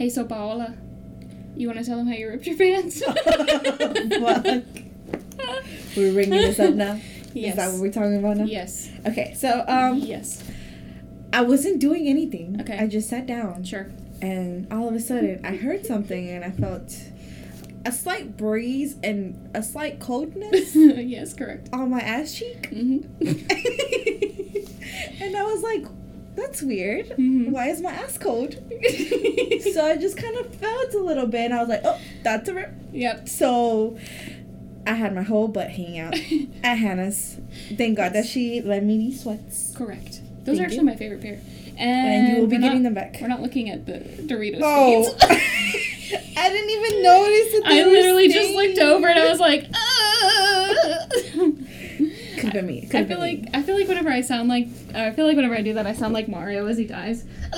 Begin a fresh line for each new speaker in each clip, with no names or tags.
Hey, so Paola, you want to tell them how you ripped your pants?
Fuck. We're ringing this up now.
Yes.
Is that what we're talking about now?
yes.
Okay, so um,
yes.
I wasn't doing anything.
Okay.
I just sat down,
Sure.
and all of a sudden, I heard something, and I felt a slight breeze and a slight coldness
yes, correct.
on my ass cheek,
hmm
and I was like, "That's weird.
Mhm.
Why is my ass cold?" so I just kind of felt a little bit, and I was like, "Oh, that's a rip."
Yep.
So I had my whole butt hanging out at Hannah's. Thank God that she lent me these sweats.
Correct. Those
Thank
are
you.
actually my favorite pair. And,
And you will be getting
not-
them back.
We're not looking at the Doritos
Oh. I didn't even notice that they
I literally just looked over and I was like.
Been me.
I feel like I feel like whenever I sound like I feel like whenever I do that I sound like Mario as he dies.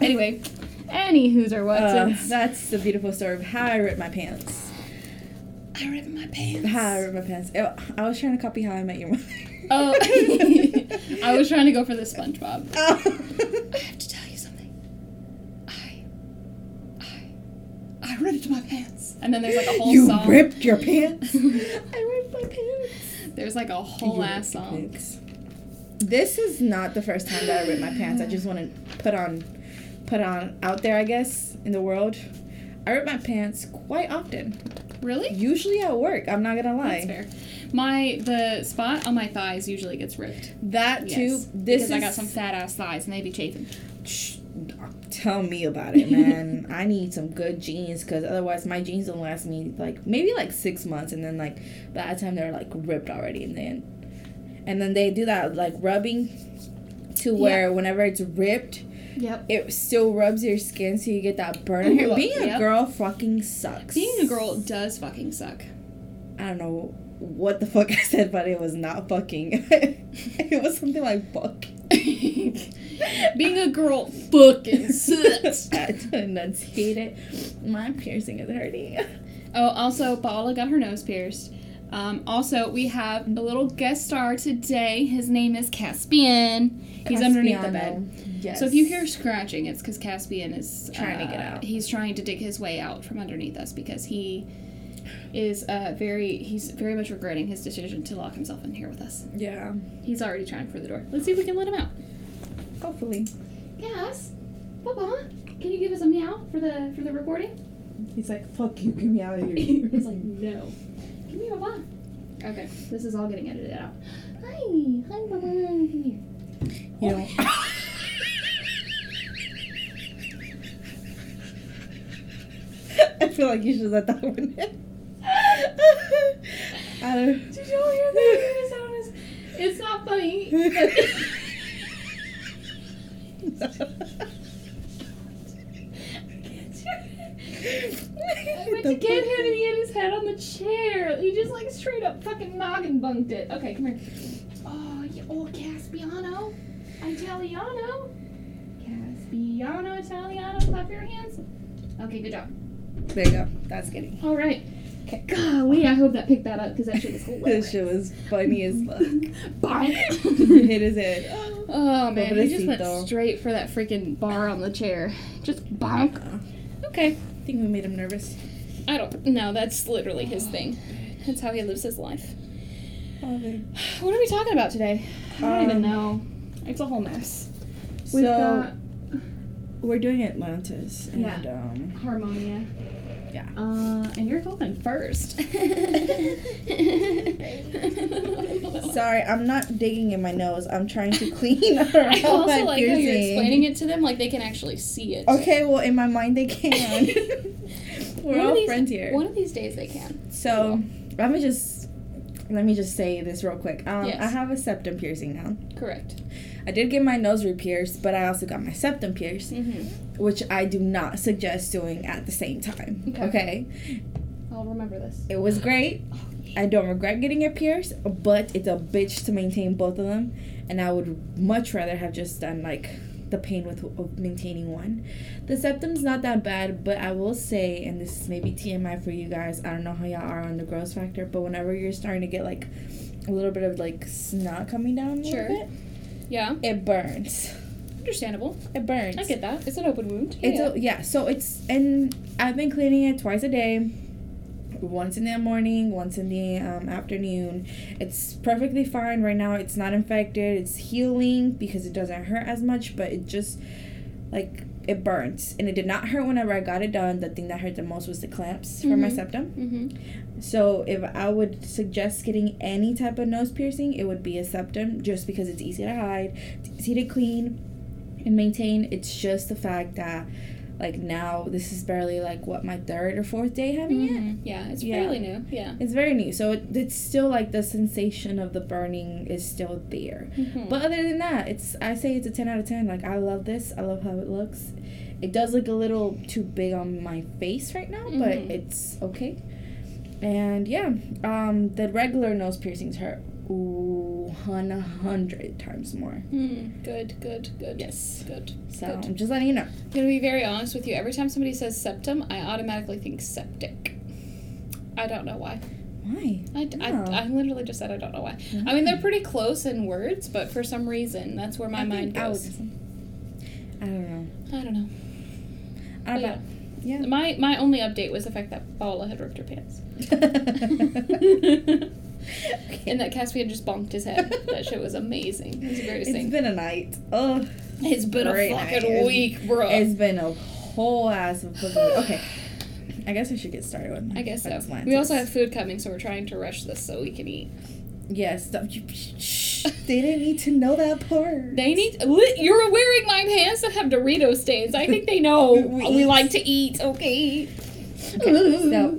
anyway, any who's or what's
Uh, that's the beautiful story of how I ripped my pants.
I ripped my pants.
How I ripped my pants. Ew, I was trying to copy how I met your mother.
Oh, I was trying to go for the SpongeBob.
Oh.
I have to tell you something. I, I, I ripped my pants, and then there's like a whole
you
song.
ripped your pants. I pants.
There's like a whole
You
ass song.
This is not the first time that I ripped my pants. I just want to put on, put on out there. I guess in the world, I rip my pants quite often.
Really?
Usually at work. I'm not gonna lie.
That's fair. My the spot on my thighs usually gets ripped.
That too.
Yes,
This
because
is.
I got some fat ass thighs and they be chafing.
Shh, tell me about it, man. I need some good jeans because otherwise my jeans don't last me like maybe like six months, and then like by that time they're like ripped already, and then and then they do that like rubbing to where whenever it's ripped,
Yep.
it still rubs your skin, so you get that burn. Oh, on your- Being a
Yep.
girl fucking sucks.
Being a girl does fucking suck.
I don't know what the fuck I said, but it was not fucking. it was something like fuck.
Being a girl fucking sucks.
I had to enunciate it. My piercing is hurting.
Oh, also, Paola got her nose pierced. Um, also, we have a little guest star today. His name is Caspian. He's underneath the bed.
Yes.
So if you hear scratching, it's because Caspian is
Trying to get
uh,
out.
He's trying to dig his way out from underneath us because he is uh, very he's very much regretting his decision to lock himself in here with us.
Yeah.
He's already trying for the door. Let's see if we can let him out.
Hopefully.
Yes, Papa, can you give us a meow for the for the recording?
He's like, fuck you, get me out of here.
He's like, no. Give me a Papa. Okay, this is all getting edited out. Hi, hi, Papa.
you know. I feel like you should let that one in. I don't.
Did y'all hear that? It sound is- It's not funny. I went to get him and he had his head on the chair. He just like straight up fucking noggin bunked it. Okay, come here. Oh, you old oh, Caspiano. Italiano. Caspiano, Italiano. Clap your hands. Okay, good job.
There you go. That's getting.
All right. Okay. Golly, I hope that picked that up because that shit was hilarious.
This shit was funny as fuck.
Bonk.
Hit his head.
Oh man, he just went straight for that freaking bar on the chair. Just bonk. Okay.
I think we made him nervous.
I don't know. That's literally his thing. That's how he lives his life. What are we talking about today? I don't even
Um,
know. It's a whole mess. We've
So
got
we're doing Atlantis, and
Yeah.
um,
Harmonia.
Yeah.
Uh, and you're going first.
sorry, I'm not digging in my nose. I'm trying to clean around
I also
my
like how you're explaining it to them like they can actually see it.
Okay, well, in my mind they can. We're
One
all
these-
friends here.
One of these days they can.
So let me just let me just say this real quick. Um,
Yes.
I have a septum piercing now.
Correct.
I did get my nose re-pierced, but I also got my septum pierced,
Mm-hmm.
which I do not suggest doing at the same time.
Okay.
okay?
I'll remember this.
It was great. I don't regret getting it pierced, but it's a bitch to maintain both of them, and I would much rather have just done like the pain with of maintaining one. The septum's not that bad, but I will say, and this is maybe TMI for you guys. I don't know how y'all are on the gross factor, but whenever you're starting to get like a little bit of like snot coming down a
Sure.
little bit,
Yeah.
it burns.
Understandable.
It burns.
I get that. It's an open wound.
It's
yeah.
a, yeah. So it's and I've been cleaning it twice a day. Once in the morning, once in the um, afternoon. It's perfectly fine right now. It's not infected. It's healing because it doesn't hurt as much, but it just like it burns and it did not hurt whenever I got it done. The thing that hurt the most was the clamps for my
Mhm.
septum.
mm-hmm.
So if I would suggest getting any type of nose piercing, it would be a septum just because it's easy to hide, it's easy to clean and maintain. It's just the fact that like now this is barely like what my third or fourth day having it.
Mhm. Yeah, it's
Yeah.
fairly new. Yeah.
It's very new, so it, it's still like the sensation of the burning is still there.
Mhm.
But other than that, it's I say it's a ten out of ten. Like I love this. I love how it looks. It does look a little too big on my face right now, but
Mhm.
it's okay. And yeah, um, the regular nose piercings hurt ooh hundred times more.
Mm, good, good, good.
Yes.
Good.
So
Good.
I'm just letting you know.
I'm Gonna be very honest with you. Every time somebody says septum, I automatically think septic. I don't know why.
Why?
I, I,
Oh.
I literally just said I don't know why. I mean, they're pretty close in words, but for some reason, that's where my
I
mind
I
goes.
I don't know.
I don't know.
I don't know. Yeah.
My my only update was the fact that Paula had ripped her pants. and that Caspian just bonked his head. that shit was amazing. It was greatest
It's been a night. Oh,
it's been a fucking
night.
Week, bro.
it's been a whole ass of. Okay, I guess we should get started with.
I guess so. We also have food coming, so we're trying to rush this so we can eat.
Yes. They didn't need to know that part.
They need. You're wearing my pants that have Dorito stains. I think they know
We
we like to eat. Okay.
Okay, so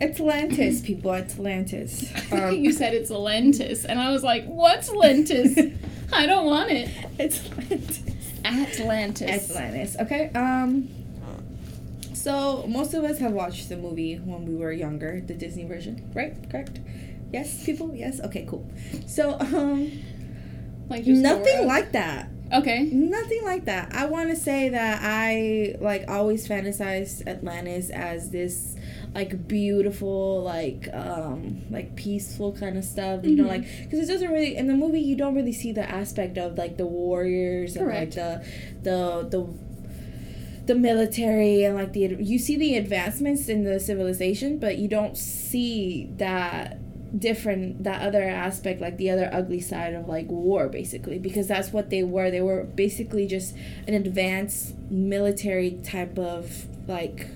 Atlantis, people. Atlantis. Um,
you said it's lentis, and I was like, "What's lentis? I don't want it."
Atlantis.
Atlantis.
Atlantis. Okay. Um. So most of us have watched the movie when we were younger, the Disney version, right? Correct. Yes, people. Yes. Okay. Cool. So um,
Like
nothing like that.
Okay.
Nothing like that. I want to say that I like always fantasized Atlantis as this like beautiful, like um, like peaceful kind of stuff. You know,
Mhm.
like because it doesn't really in the movie you don't really see the aspect of like the warriors and like the the the the military and like the you see the advancements in the civilization, but you don't see that different that other aspect like the other ugly side of like war basically because that's what they were they were basically just an advanced military type of like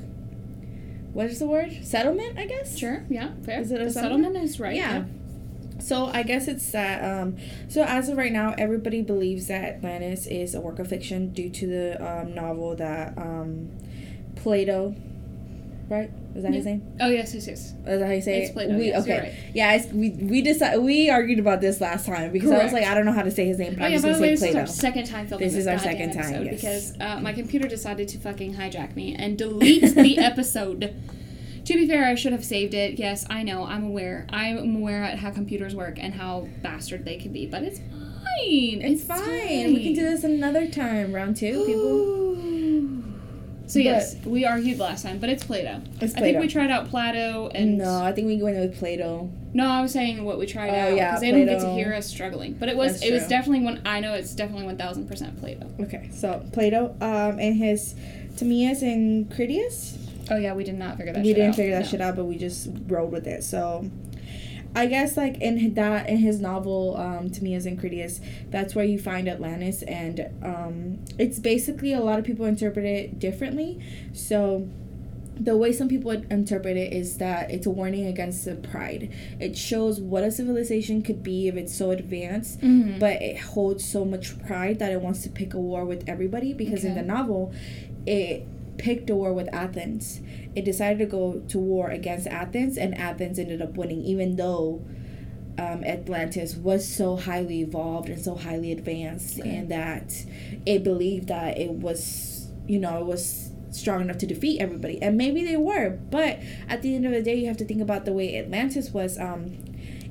what is the word settlement i guess
Sure. Yeah. Fair.
Is it a
the
settlement?
settlement is right.
yeah. So I guess it's that. Um, so as of right now, everybody believes that Atlantis is a work of fiction due to the um, novel that um, Plato, right? Is that his
Yeah.
name?
Oh yes, yes, yes.
Is that how you say
It's
it?
Plato,
We,
yes,
okay.
right.
Yeah, it's, we we decided we argued about this last time because I was like, I don't know how to say his name, but
Oh
I'm
yeah,
just
by
gonna
the way,
say
this is our second time filming
This
this,
is our second time, yes.
because uh, my computer decided to fucking hijack me and delete the episode. To be fair, I should have saved it. Yes, I know. I'm aware. I'm aware at how computers work and how bastard they can be, but it's fine.
It's fine. We can do this another time, round two, people.
So yes, we argued last time, but it's Plato.
It's
I think we tried out Plato and
no, I think we went with Plato.
No, I was saying what we tried
Oh,
out
yeah,
because they don't get to hear us struggling. But it was
That's
it was definitely one. I know it's definitely one thousand percent Plato.
Okay, so Plato, um, and his Timaeus and Critias.
Oh yeah, we did not figure that.
we didn't
out.
figure that
No.
shit out, but we just rolled with it. So, I guess like in that in his novel, um, Timaeus and Critias, that's where you find Atlantis, and um, it's basically a lot of people interpret it differently. So. The way some people interpret it is that it's a warning against the pride. It shows what a civilization could be if it's so advanced,
Mhm.
but it holds so much pride that it wants to pick a war with everybody because in the novel it picked a war with Athens. It decided to go to war against Athens and Athens ended up winning even though um, Atlantis was so highly evolved and so highly advanced
Okay.
and that it believed that it was you know it was strong enough to defeat everybody and maybe they were but at the end of the day you have to think about the way Atlantis was um,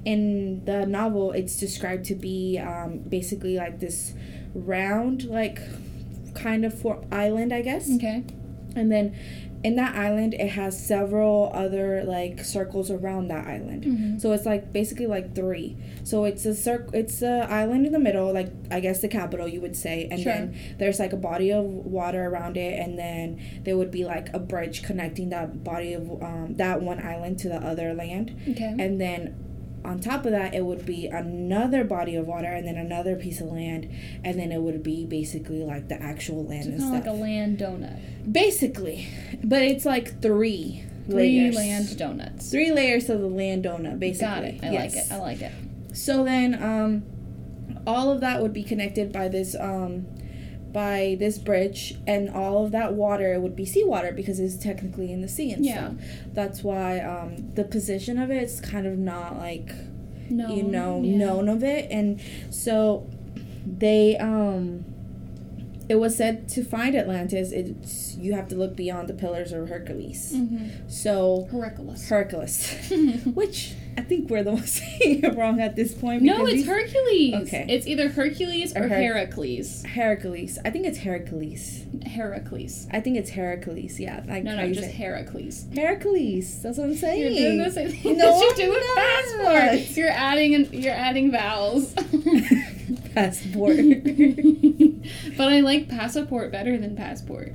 in the novel it's described to be um, basically like this round like kind of for island i guess
Okay.
And then in that island it has several other like circles around that island.
Mhm.
So it's like basically like three. So it's a circle. It's a island in the middle, like I guess the capital you would say, and
Sure.
then there's like a body of water around it, and then there would be like a bridge connecting that body of um, that one island to the other land,
Okay.
and then on top of that it would be another body of water, and then another piece of land, and then it would be basically like the actual land
so
and
kind of like a land donut.
basically, but it's like three.
Three
layers.
land donuts.
Three layers of the land donut, basically.
Got it. I
Yes.
like it. I like it.
So then, um, all of that would be connected by this, um, by this bridge, and all of that water would be seawater because it's technically in the sea and
Yeah.
stuff. That's why um, the position of it's kind of not like
No.
you know
yeah.
known of it, and so they um. It was said to find Atlantis, it's you have to look beyond the pillars of Hercules.
Mhm.
So
Hercules.
Hercules, which I think we're the ones saying it wrong at this point.
no, it's
these-
Hercules.
Okay.
It's either Hercules or
Or Her-
Heracles.
Hercules. I think it's Heracles.
Heracles.
I think it's Heracles. Yeah, like
No, no, just
say-
Heracles.
Hercules. That's what I'm saying.
You're doing the same thing
No,
that you do with passport. You're adding an, you're adding vowels.
Passport.
but I like passport better than passport.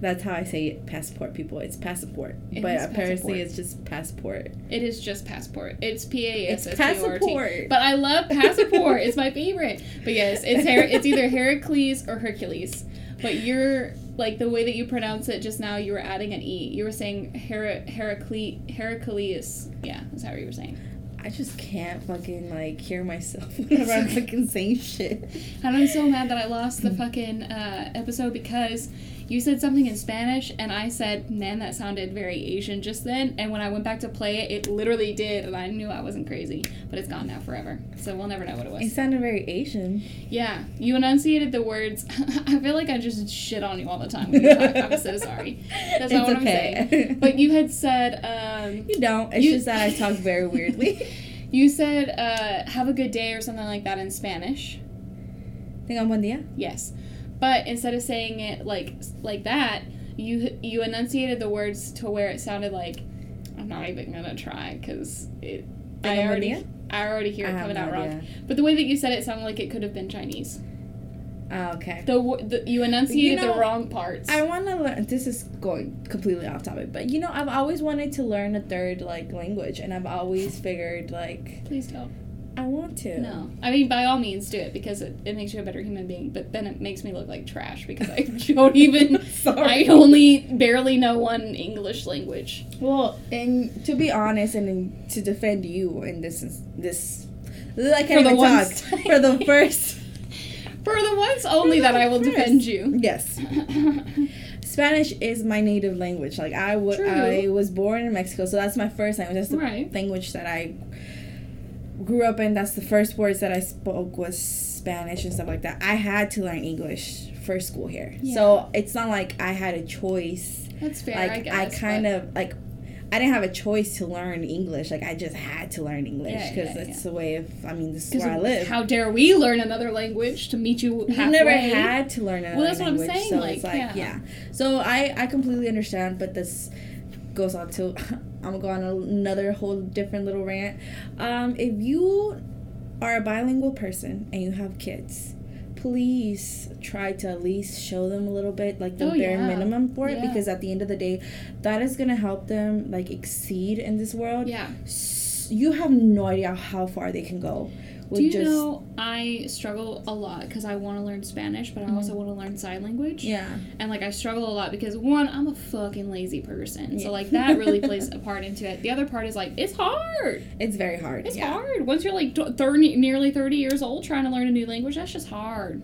That's how I say it. Passport, people. It's passport,
It
but apparently
passport.
it's just passport.
It is just passport. It's P A S
It's
S P O R T.
passport.
But I love passport. it's my favorite. But yes, it's Her- it's either Heracles or Hercules. But you're like the way that you pronounce it just now. You were adding an e. You were saying Hera- Heracle Heracles. Yeah, that's how you were saying.
I just can't fucking like hear myself whenever I'm fucking saying shit.
And I'm so mad that I lost the fucking uh, episode because you said something in Spanish and I said, man, that sounded very Asian just then. And when I went back to play it, it literally did. And I knew I wasn't crazy. But it's gone now forever. So we'll never know what it was.
It sounded very Asian.
Yeah, you enunciated the words. I feel like I just shit on you all the time when you talk. I'm so sorry. That's not
It's
what
okay.
I'm saying. But you had said, um,
You don't. It's
You-
just that I talk very weirdly.
you said, uh, have a good day or something like that in Spanish.
Tengan buen día.
Yes, but instead of saying it like like that, you you enunciated the words to where it sounded like I'm not even gonna try because it. I already? I already hear it coming
no
out wrong. But the way that you said it sounded like it could have been Chinese.
Oh, okay.
The, the you enunciated
know,
the wrong parts.
I want to learn. This is going completely off topic, but you know, I've always wanted to learn a third like language, and I've always figured like
Please don't.
I want to.
No. I mean, by all means, do it because it, it makes you a better human being. But then it makes me look like trash because I don't even.
Sorry.
I only barely know one English language.
Well, and to be honest, and to defend you in this this, I can't
For the
even talk
once.
for the first.
For the once only that I will
First.
defend you.
Yes, Spanish is my native language. Like I
True.
I was born in Mexico, so that's my first language. That's the
Right.
language that I grew up in. That's the first words that I spoke was Spanish and stuff like that. I had to learn English for school here, so it's not like I had a choice.
That's fair. I
like
guess.
I, kind of like. I didn't have a choice to learn English. Like I just had to learn English because
yeah,
it's
yeah.
the way of. I mean, this is where I live.
How dare we learn another language to meet you
You
halfway?
never had to learn another
Well, that's what I'm
language,
saying,
so
like,
it's like
yeah.
yeah. So I I completely understand, but this goes on to I'm gonna go on another whole different little rant. Um, if you are a bilingual person and you have kids, please try to at least show them a little bit like the
Oh,
bare
yeah.
minimum for it
Yeah.
because at the end of the day, that is gonna help them like exceed in this world.
Yeah.
S- You have no idea how far they can go.
Do you
just,
know I struggle a lot because I want to learn Spanish, but I also want to learn sign language.
Mm-hmm. Yeah.
And like I struggle a lot because one, I'm a fucking lazy person, so like that really plays a part into it. The other part is like it's hard.
It's very hard.
It's
yeah.
hard. Once you're like thirty, nearly thirty years old, trying to learn a new language, that's just hard.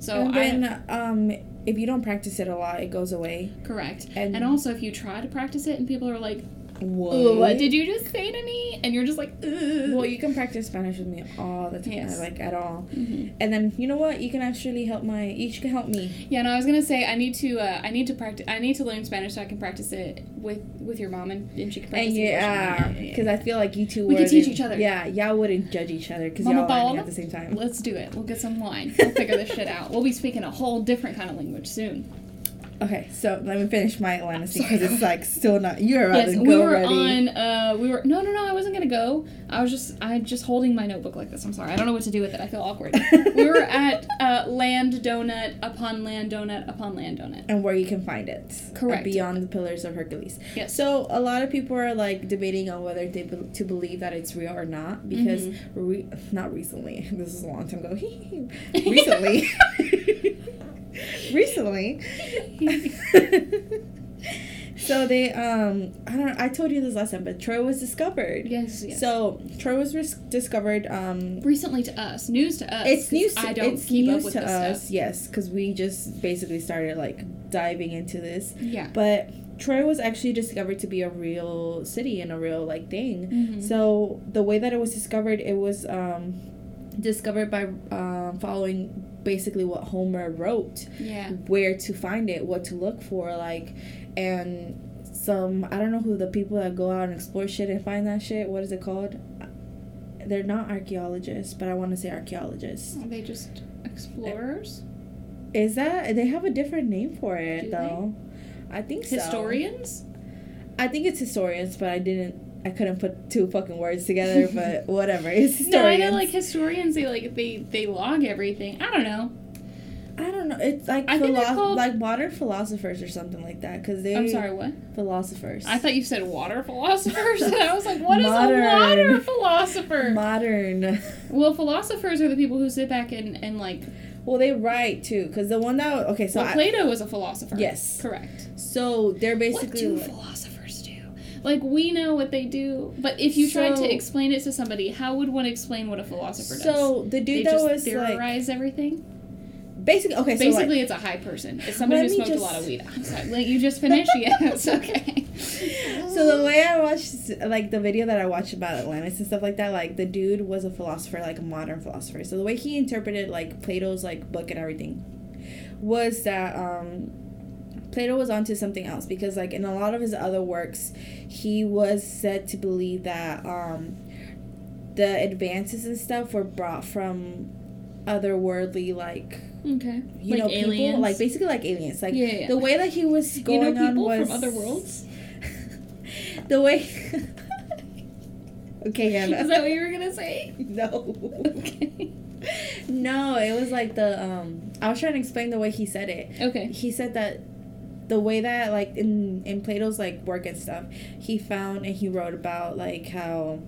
So
and
I
then um if you don't practice it a lot it goes away
correct.
and,
And also, if you try to practice it and people are like,
what,
what did you just say to me?" and you're just like, Ugh.
well you can practice spanish with me all the time
Yes.
like at all
Mhm.
and then you know what you can actually help my you can help me
Yeah, no, I was gonna say I need to. Uh, I need to practice. I need to learn Spanish so I can practice it with with your mom and, and she can practice.
and yeah because i feel like you two
We could teach each other.
yeah y'all wouldn't judge each other because y'all
Paola?
at the same time
Let's do it. We'll get some wine. We'll figure this shit out. We'll be speaking a whole different kind of language soon.
Okay, so let me finish my Atlantis because it's like still not. You're about
yes,
to
we were
ready.
on. Uh, we were no, no, no. I wasn't gonna go. I was just, I just holding my notebook like this. I'm sorry. I don't know what to do with it. I feel awkward. we were at uh, Land Donut upon Land Donut upon Land Donut.
and where you can find it.
Correct.
Beyond the Pillars of Hercules.
Yes.
So a lot of people are like debating on whether they be- to believe that it's real or not because
Mm-hmm.
re- not recently. This is a long time ago. recently. Recently. so they um I don't know, I told you this last time, but Troy was discovered.
Yes. yes.
So Troy was ris- discovered um
recently to us, news to us.
it's news. To,
I don't
it's
keep
news
up with
to us,
stuff.
yes, because we just basically started like diving into this.
Yeah.
But Troy was actually discovered to be a real city and a real like thing.
Mhm.
So the way that it was discovered, it was um, discovered by um, following basically what Homer wrote,
Yeah.
where to find it, what to look for, like, and some I don't know who the people that go out and explore shit and find that shit. What is it called? They're not archaeologists, but I want to say archaeologists.
Are they just explorers?
Is that they have a different name for it
Do they?
though? I think so.
Historians?
I think it's historians, but I didn't. I couldn't put two fucking words together, but whatever. It's
No, I know like historians. They like they they log everything. I don't know.
I don't know. It's like
I think they're called-
like modern philosophers or something like that. Cause they.
I'm sorry. What?
Philosophers.
I thought you said water philosophers, and I was like, what is
Modern.
a water philosopher?
modern.
well, philosophers are the people who sit back and and like.
Well, they write too, cause the one that okay, so
well,
I,
Plato was a philosopher.
Yes.
Correct.
so they're
What
basically
do
like-
philosophers? Like we know what they do, but if you tried to explain it to somebody, how would one explain what a philosopher does?
so the
they
dude that
just
was like
theorize everything.
basically okay, so
Basically,
like,
it's a high person. It's somebody who smoked a lot of weed. I'm sorry. Like you just finished? yes. Okay.
So the way I watched, like the video that I watched about Atlantis and stuff like that, like the dude was a philosopher, like a modern philosopher. So the way he interpreted like Plato's like book and everything was that um, Plato was onto something else because like in a lot of his other works, he was said to believe that um, the advances and stuff were brought from otherworldly like
Okay.
you
like
know
aliens.
people like basically like aliens like
Yeah, yeah.
the way that he was
you
going
know people
on was
from other worlds.
the way. okay, Hannah.
Is that what you were gonna say?
no.
Okay.
no, it was like the um. I was trying to explain the way he said it.
Okay.
He said that the way that like in in Plato's like work and stuff, he found and he wrote about like how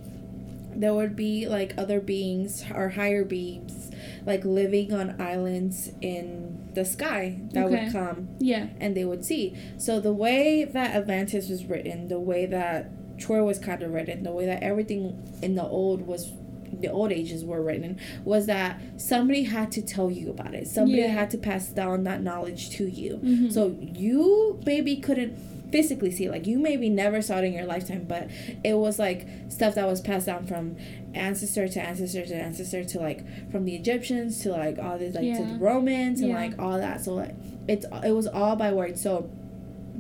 there would be like other beings or higher beings like living on islands in the sky that
Okay.
would come
Yeah.
and they would see. So the way that Atlantis was written, the way that Troy was kind of written, the way that everything in the old was the old ages were written was that somebody had to tell you about it. Somebody
Yeah.
had to pass down that knowledge to you.
Mhm.
So you maybe couldn't physically see it. like you maybe never saw it in your lifetime but it was like stuff that was passed down from ancestor to ancestor to ancestor to like from the egyptians to like all this like to the romans and
Yeah.
like all that so like it's it was all by word so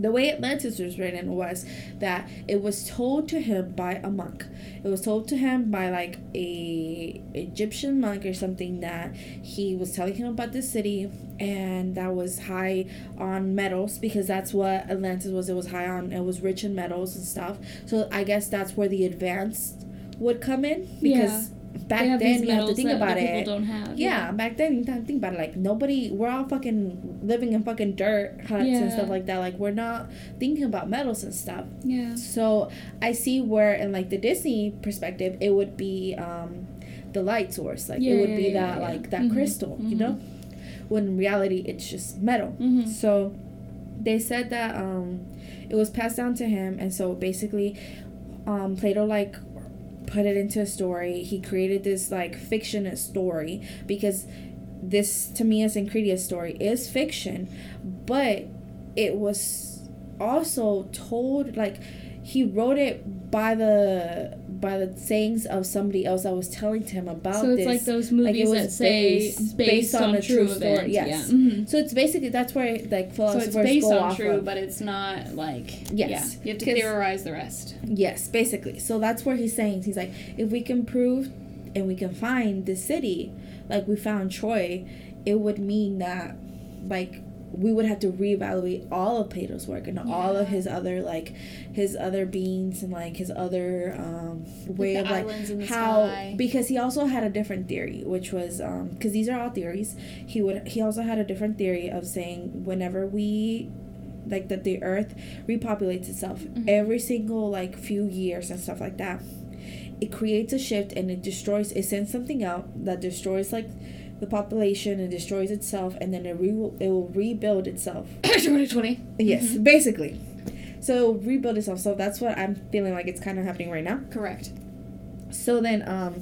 the way Atlantis was written was that it was told to him by a monk. It was told to him by like a Egyptian monk or something that he was telling him about this city and that was high on metals because that's what Atlantis was. It was high on it was rich in metals and stuff. So I guess that's where the advanced would come in because back then you have to think about it.
People don't have.
Yeah, back then you have to think about it. Like nobody, we're all fucking living in fucking dirt huts and stuff like that. Like we're not thinking about metals and stuff.
Yeah.
So I see where in like the Disney perspective, it would be um, the light source. Like
Yeah,
it would
yeah,
be
yeah,
that
yeah.
like that
Mhm,
crystal, you
mhm.
know. When in reality, it's just metal.
Mhm.
So they said that um, it was passed down to him, and so basically, um, Plato like put it into a story. He created this like fiction story because this Timaeus and Critias story is fiction, but it was also told like he wrote it by the by the sayings of somebody else that was telling him about
So it's
this.
like those
Like,
movies
was
that say
based-
based,
on
on,
a
true
true story, yes.
Yeah. Mhm.
so it's basically that's where like philosophers So
it's based on true,
of.
but it's not like
Yes,
Yeah, you have to theorize the rest.
Yes, basically. So that's where he's saying he's like, if we can prove and we can find the city, like we found Troy, it would mean that like we would have to reevaluate all of Plato's work and all of his other like his other beings and like his other um, way of like
islands in the
how
sky.
because he also had a different theory which was um because these are all theories he would he also had a different theory of saying whenever we like that the earth repopulates itself
Mhm.
every single like few years and stuff like that it creates a shift and it destroys it sends something out that destroys like the population and destroys itself and then it, re- it will rebuild itself
2020.
yes
Mhm.
basically so rebuild itself so that's what i'm feeling like it's kind of happening right now
Correct.
so then um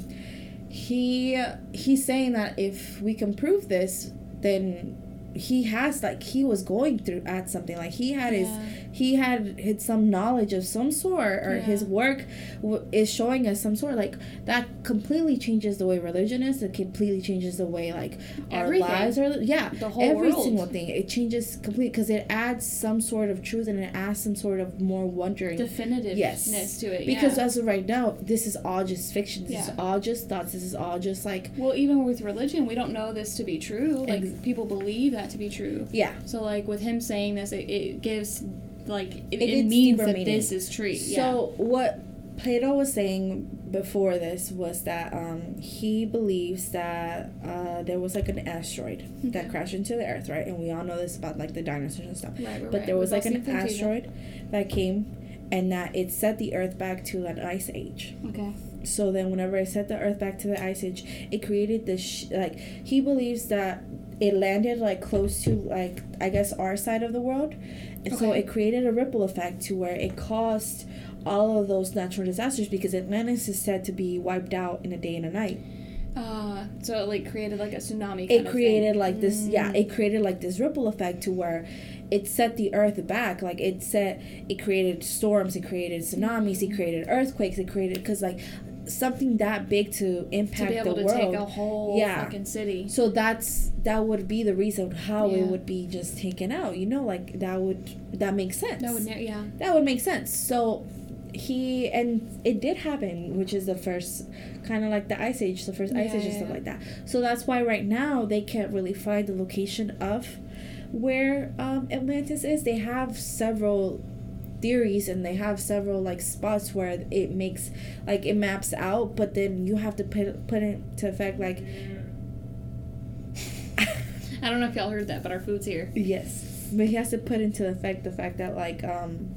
he he's saying that if we can prove this then he has like he was going through at something like he had his
Yeah.
He had had some knowledge of some sort or
Yeah.
his work w- is showing us some sort like that completely changes the way religion is it completely changes the way like our
Everything.
lives are yeah
The whole world.
every
world.
single thing it changes completely because it adds some sort of truth and it adds some sort of more wondering
Definitiveness
Yes.
to it.
because
yeah.
as of right now this is all just fiction this is all just thoughts this is all just like
well, even with religion, we don't know this to be true. Like
Ex-
people believe that to be true.
yeah
So like with him saying this, it, it gives like it,
It
means that this is true.
So what Plato was saying before this was that um, he believes that uh, there was like an asteroid that crashed into the Earth, right? And we all know this about like the dinosaurs and stuff.
Right, right,
But
right.
there was
We've
like an
seen Fantasia.
asteroid that came, and that it set the Earth back to an ice age.
Okay.
So then, whenever it set the Earth back to the ice age, it created this sh- like he believes that it landed like close to like I guess our side of the world, and so it created a ripple effect to where it caused all of those natural disasters because Atlantis is said to be wiped out in a day and a night.
Uh, so it like created like a tsunami. Kind
It created like this, yeah,
Mm.
it created like this ripple effect to where it set the earth back. Like it set, it created storms, it created tsunamis, it created earthquakes, it created because like something that big to
to
impact
able
the
to
world.
take a whole
Yeah.
fucking city.
So that's that would be the reason how
Yeah.
it would be just taken out. You know, like that would that makes sense.
That would yeah.
that would make sense. So he and it did happen, which is the first kind of like the ice age, the first ice
Yeah,
age and stuff like that. So that's why right now they can't really find the location of where um, Atlantis is. They have several theories and they have several like spots where it makes like it maps out but then you have to put put it to effect like
I don't know if y'all heard that, but our food's here.
Yes, but he has to put into effect the fact that like um,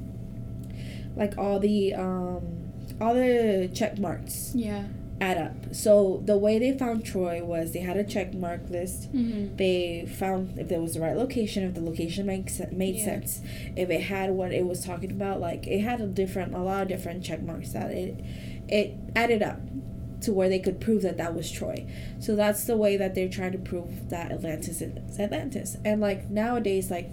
like all the um, all the check marks
Yeah.
Add up. So the way they found Troy was they had a check mark list.
Mm-hmm.
They found if there was the right location, if the location makes made
Yeah.
sense, if it had what it was talking about, like it had a different, a lot of different check marks that it it added up to where they could prove that that was Troy. So that's the way that they're trying to prove that Atlantis is Atlantis. And like nowadays, like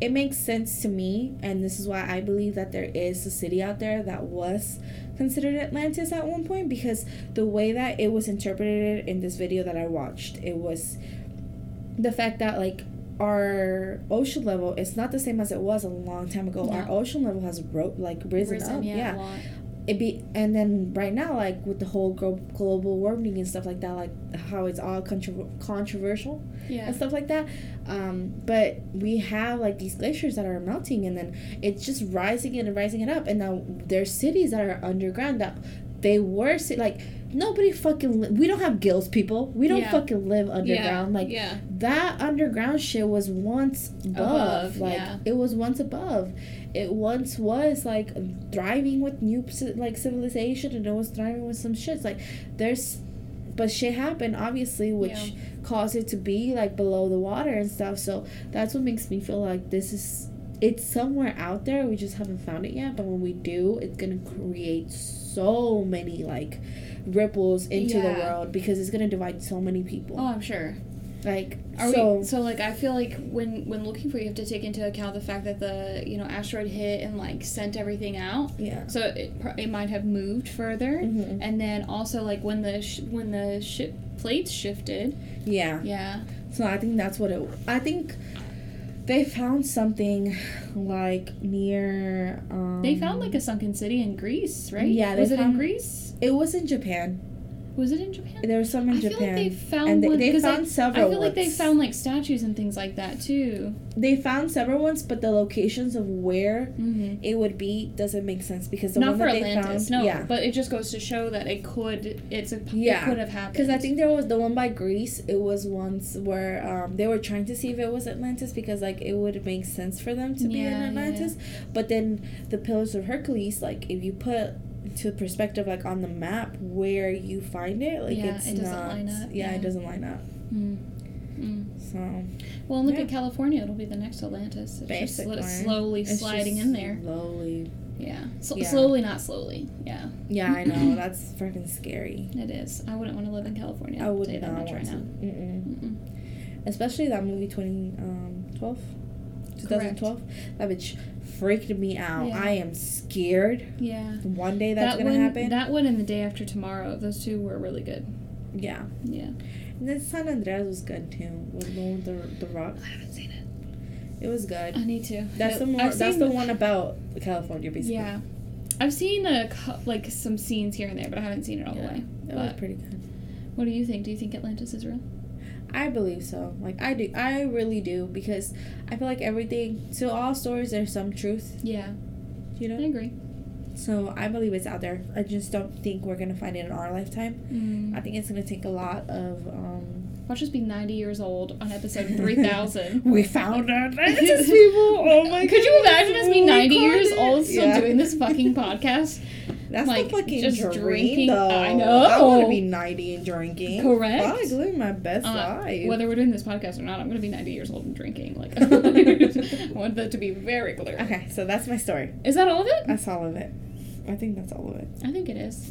it makes sense to me, and this is why I believe that there is a city out there that was considered Atlantis at one point because the way that it was interpreted in this video that I watched, it was the fact that like our ocean level is not the same as it was a long time ago. Our ocean level has ro- like risen,
Risen,
up.
yeah,
yeah
a lot.
It be and then right now like with the whole glo- global warming and stuff like that like how it's all contro- controversial
Yeah.
and stuff like that um but we have like these glaciers that are melting and then it's just rising and rising it up and now there's cities that are underground that they were like nobody fucking li- we don't have gills people. We don't
Yeah.
fucking live underground.
Yeah.
like
yeah.
that underground shit was once above,
Above,
like it was once above. It once was like thriving with new like civilization and it was thriving with some shits. Like there's but shit happened obviously which caused it to be like below the water and stuff. So that's what makes me feel like this is it's somewhere out there. We just haven't found it yet but when we do it's gonna create so many like ripples into the world because it's gonna divide so many people
Oh, I'm sure.
like
Are
so
we, so like I feel like when when looking for it, you have to take into account the fact that the you know asteroid hit and like sent everything out.
yeah
So it it might have moved further,
Mhm.
and then also like when the sh- when the ship plates shifted.
yeah
Yeah.
so i think that's what it i think they found something like near um
They found like a sunken city in Greece, right?
Yeah, they
was it in Greece?
it was in japan
Was it in Japan?
There was some in
I feel
Japan.
like they found
and they,
one
they found
I,
several
I feel like they found like statues and things like that too.
they found several ones, but the locations of where
Mm-hmm.
it would be doesn't make sense because the
Not
one
for
that they found,
no.
yeah,
But it just goes to show that it could. It's a.
Yeah,
It could have happened.
Because I think there was the one by Greece. It was once where um, they were trying to see if it was Atlantis because like it would make sense for them to be in
Yeah, yeah,
Atlantis. But then the Pillars of Hercules, like if you put to perspective, like on the map where you find it, like
Yeah,
it's
it
not.
line up,
Yeah,
yeah.
it doesn't line up.
Mm. Mm.
So
Well, look
Yeah.
at California. It'll be the next Atlantis. It's just sli- slowly
it's
sliding
just
in there.
Slowly.
Yeah. So,
Yeah.
Slowly, not slowly. Yeah,
Yeah, I know. That's freaking scary.
it is. I wouldn't want to live in California.
I would
tell you that
not
much right
to.
now.
Mm-mm.
Mm-mm.
Especially that movie 2012. 2012. That bitch freaked me out.
Yeah.
I am scared.
Yeah.
One day that's
that
gonna
one,
happen.
That one and the day after tomorrow. Those two were really good.
yeah.
Yeah.
And then San Andreas was good too. With the the, the rock.
I haven't seen it.
It was good.
I need to.
That's the
I've
more, that's the one about California basically.
Yeah. I've seen a like some scenes here and there, but I haven't seen it all
Yeah,
the way.
It was pretty good.
what do you think? Do you think Atlantis is real?
I believe so. Like I do. I really do because I feel like everything. To all stories, there's some truth.
Yeah,
You know?
I agree.
So I believe it's out there. I just don't think we're gonna find it in our lifetime.
Mm.
I think it's gonna take a lot of. um
Watch us be 90 years old on episode 3000.
We found Atlantis, people. Oh my god.
Could you imagine us being 90 years old still
Yeah.
doing this fucking podcast?
That's
like,
the fucking
just
dream,
drinking-
though.
I know.
I want to be 90 and drinking.
Correct.
Fuck, living my best
Uh,
life.
whether we're doing this podcast or not, I'm going to be 90 years old and drinking. Like, I want that to be very clear.
Okay, so that's my story.
Is that all of it?
That's all of it. I think that's all of it.
I think it is.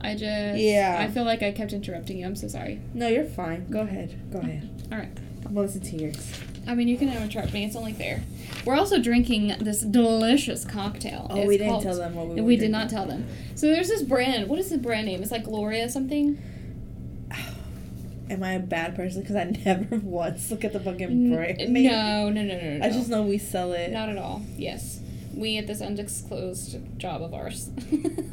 I just.
Yeah.
I feel like I kept interrupting you. I'm so sorry.
No, you're fine. Go ahead. Go ahead.
All right.
I'm gonna listen to yours.
I mean, you can interrupt me. It's only fair. We're also drinking this delicious cocktail.
Oh,
It's
we didn't tell them what we
We, did
drinking.
not tell them. So there's this brand. What is the brand name? It's like Gloria something.
Am I a bad person? Because I never once look at the fucking brand.
No,
name.
no, no, no, no.
I just know we sell it.
Not at all. Yes. We at this undisclosed job of ours.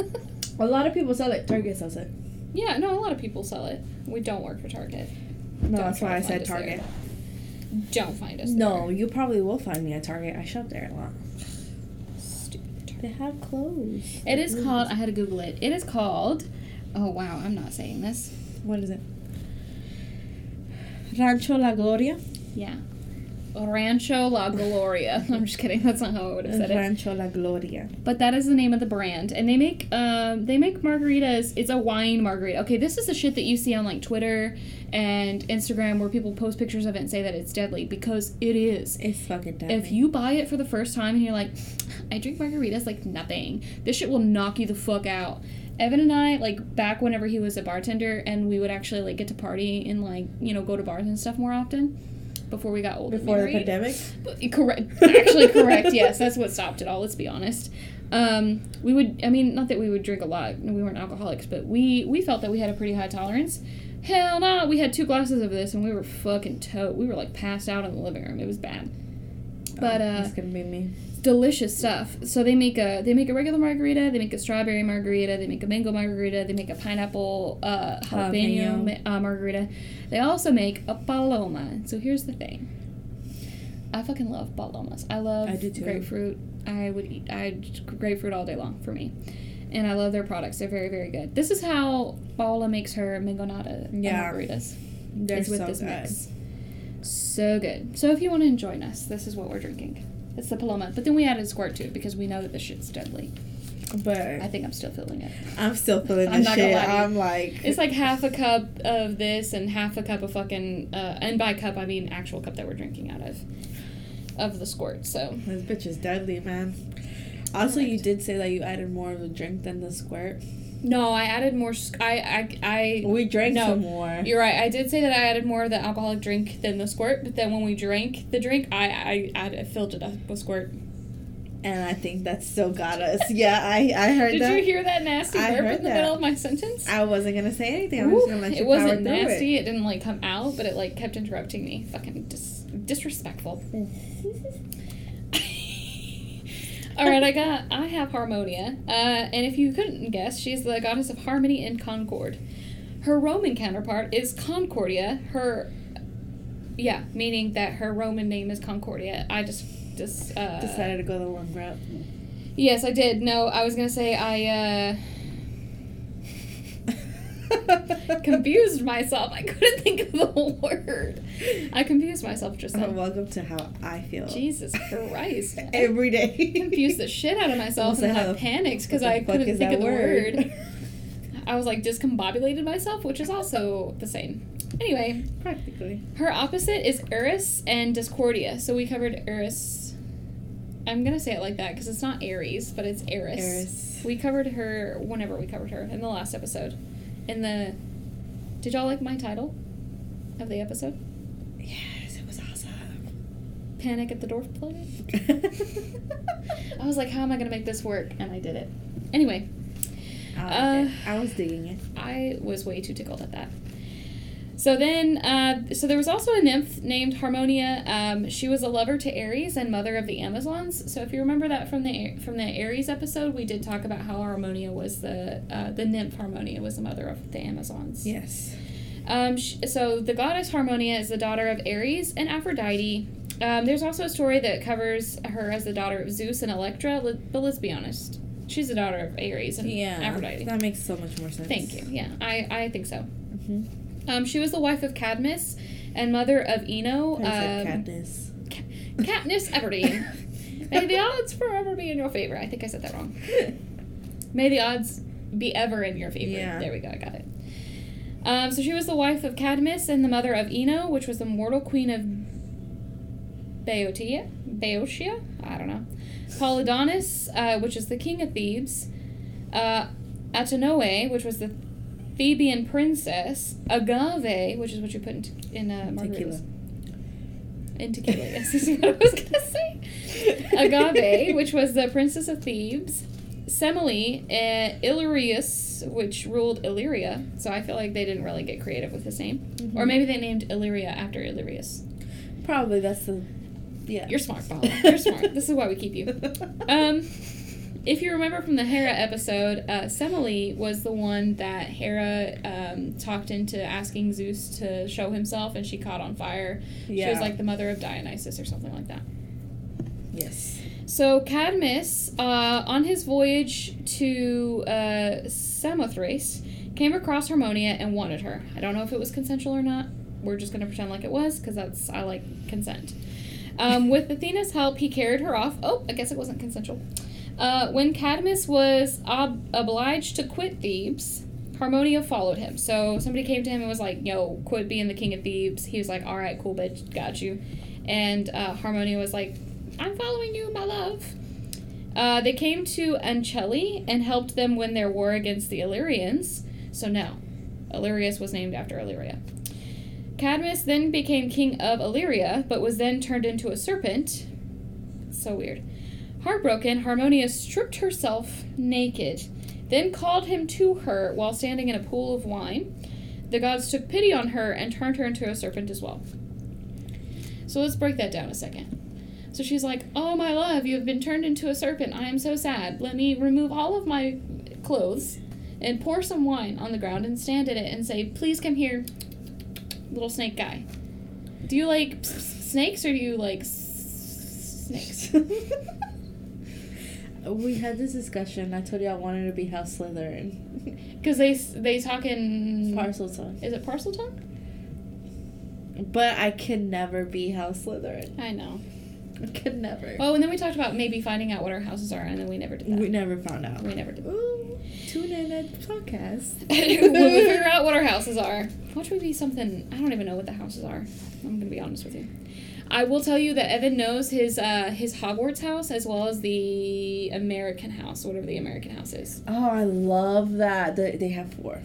A lot of people sell it. Target sells it.
yeah, no, a lot of people sell it. We don't work for Target.
No,
Don't
that's why I said
Target. there. Don't find us
No,
there.
you probably will find me at Target. I shop there a lot.
Stupid Target.
They have clothes.
It is mm. called, I had to Google it. It is called, oh wow, I'm not saying this.
What is it? Rancho La Gloria.
Yeah. Rancho La Gloria. I'm just kidding. That's not how I would have said it.
Rancho La Gloria.
But that is the name of the brand, and they make um they make margaritas. It's a wine margarita. Okay, this is the shit that you see on like Twitter and Instagram where people post pictures of it and say that it's deadly because it is.
It's fucking dead.
If you buy it for the first time and you're like, I drink margaritas like nothing, this shit will knock you the fuck out. Evan and I, like back whenever he was a bartender and we would actually like get to party and like, you know, go to bars and stuff more often before we got older.
before the pandemic.
But- Correct. Actually, correct. Yes, that's what stopped it all. Let's be honest. Um, we would. I mean, not that we would drink a lot. We weren't alcoholics, but we we felt that we had a pretty high tolerance. Hell no, we had two glasses of this and we were fucking tote. We were like passed out in the living room. It was bad. But
oh,
uh,
it's gonna be me.
Delicious stuff. So they make a they make a regular margarita, they make a strawberry margarita, they make a mango margarita, they make a pineapple uh, jalapeno,
Jalapeno.
ma- uh, margarita. They also make a paloma. So here's the thing. I fucking love palomas. I love
I
grapefruit. I would eat I grapefruit all day long for me. And I love their products. They're very very good. This is how Paula makes her mangonada
Yeah.
margaritas.
They're
with
so
this
good.
mix. So good. So if you want to join us, this is what we're drinking. It's the Paloma. But then we added squirt to it because we know that this shit's deadly.
But
I think I'm still feeling it.
I'm still feeling
I'm not gonna lie.
I'm like,
It's like half a cup of this and half a cup of fucking, uh, and by cup I mean actual cup that we're drinking out of, of the squirt. So
this bitch is deadly, man. Also, you did say that you added more of the drink than the squirt.
No, I added more. sc- I I I.
We drank
No,
some more.
You're right. I did say that I added more of the alcoholic drink than the squirt, but then when we drank the drink, I I, I filled it up with squirt.
and I think that still got us. Yeah, I I heard that.
Did
that.
you hear that nasty
I
burp in the
that.
middle of my sentence?
I wasn't gonna say anything. I was
Ooh,
gonna let you
it wasn't nasty. It. didn't like come out, but it like kept interrupting me. Fucking dis- disrespectful. All right, I got. I have Harmonia, uh, and if you couldn't guess, she's the goddess of harmony and concord. Her Roman counterpart is Concordia. Her, yeah, meaning that her Roman name is Concordia. I just just uh,
Decided to go the long route.
Yes, I did. No, I was gonna say I uh, confused myself. I couldn't think of the word. I confused myself just
Oh, welcome to how I feel.
Jesus Christ! I
Every day.
confused the shit out of myself, and then I panicked because I couldn't think of the
word?
word. I was like discombobulated myself, which is also the same. Anyway,
Practically.
her opposite is Eris and Discordia. So we covered Eris. I'm gonna say it like that because it's not Aries, but it's Eris.
Eris.
We covered her whenever we covered her in the last episode. In the, did y'all like my title of the episode?
Yes, it was awesome.
Panic at the Dwarf Planet. I was like, how am I gonna make this work? And I did it. Anyway,
I,
Uh.
I was digging it.
I was way too tickled at that. So then, uh, so there was also a nymph named Harmonia. Um, she was a lover to Ares and mother of the Amazons. So if you remember that from the from the Ares episode, we did talk about how Harmonia was the uh, the nymph Harmonia was the mother of the Amazons.
Yes.
Um, sh- so the goddess Harmonia is the daughter of Ares and Aphrodite. Um, there's also a story that covers her as the daughter of Zeus and Electra, li- but let's be honest, she's the daughter of Ares and
Yeah.
Aphrodite.
That makes so much more sense.
Thank you. Yeah, I, I think so.
Mm-hmm.
Um, she was the wife of Cadmus and mother of
Ino.
Um,
Katniss.
Katniss Everdeen. May the odds forever be in your favor. I think I said that wrong. May the odds be ever in your favor.
Yeah.
There we go. I got it. Um, so she was the wife of Cadmus and the mother of Ino, which was the mortal queen of Boeotia. Boeotia? I don't know. Polydorus, uh, which is the king of Thebes. Uh, Autonoe, which was the Theban princess. Agave, which is what you put in, in uh, margaritas.
Tequila.
In tequila, yes, is what I was gonna say. Agave, which was the princess of Thebes. Semele, uh, Illyrius, which ruled Illyria. So I feel like they didn't really get creative with his name.
Mhm.
Or maybe they named Illyria after Illyrius.
Probably that's the. Yeah.
You're smart, Paula. You're smart. This is why we keep you. Um, if you remember from the Hera episode, uh, Semele was the one that Hera um, talked into asking Zeus to show himself, and she caught on fire.
yeah.
She was like the mother of Dionysus or something like that.
Yes.
So Cadmus, uh, on his voyage to uh, Samothrace, came across Harmonia and wanted her. I don't know if it was consensual or not. We're just gonna pretend like it was because that's I like consent. Um, with Athena's help, he carried her off. Oh, I guess it wasn't consensual. Uh, when Cadmus was ob- obliged to quit Thebes, Harmonia followed him. So somebody came to him and was like, "Yo, quit being the king of Thebes." He was like, "All right, cool, bitch, got you." And uh, Harmonia was like, "I'm following you, my love." Uh, they came to Ancelli and helped them win their war against the Illyrians. So now, Illyrius was named after Illyria. Cadmus then became king of Illyria, but was then turned into a serpent. So weird. Heartbroken, Harmonia stripped herself naked, then called him to her while standing in a pool of wine. The gods took pity on her and turned her into a serpent as well. So let's break that down a second. So she's like, Oh, my love, you have been turned into a serpent. I am so sad. Let me remove all of my clothes and pour some wine on the ground and stand in it and say, Please come here, little snake guy. Do you like snakes or do you like snakes?
we had this discussion. I told you I wanted to be House Slytherin.
Because they they talk in
Parseltongue.
Is it parseltongue?
But I can never be House Slytherin.
I know.
Could never.
Oh, and then we talked about maybe finding out what our houses are, and then we never did that.
we never found out.
We never did.
Ooh, tune in at the podcast.
when we figure out what our houses are, watch we be something. I don't even know what the houses are. I'm gonna be honest with you. I will tell you that Evan knows his uh, his Hogwarts house as well as the American house, whatever the American house is.
Oh, I love that. The, they have four.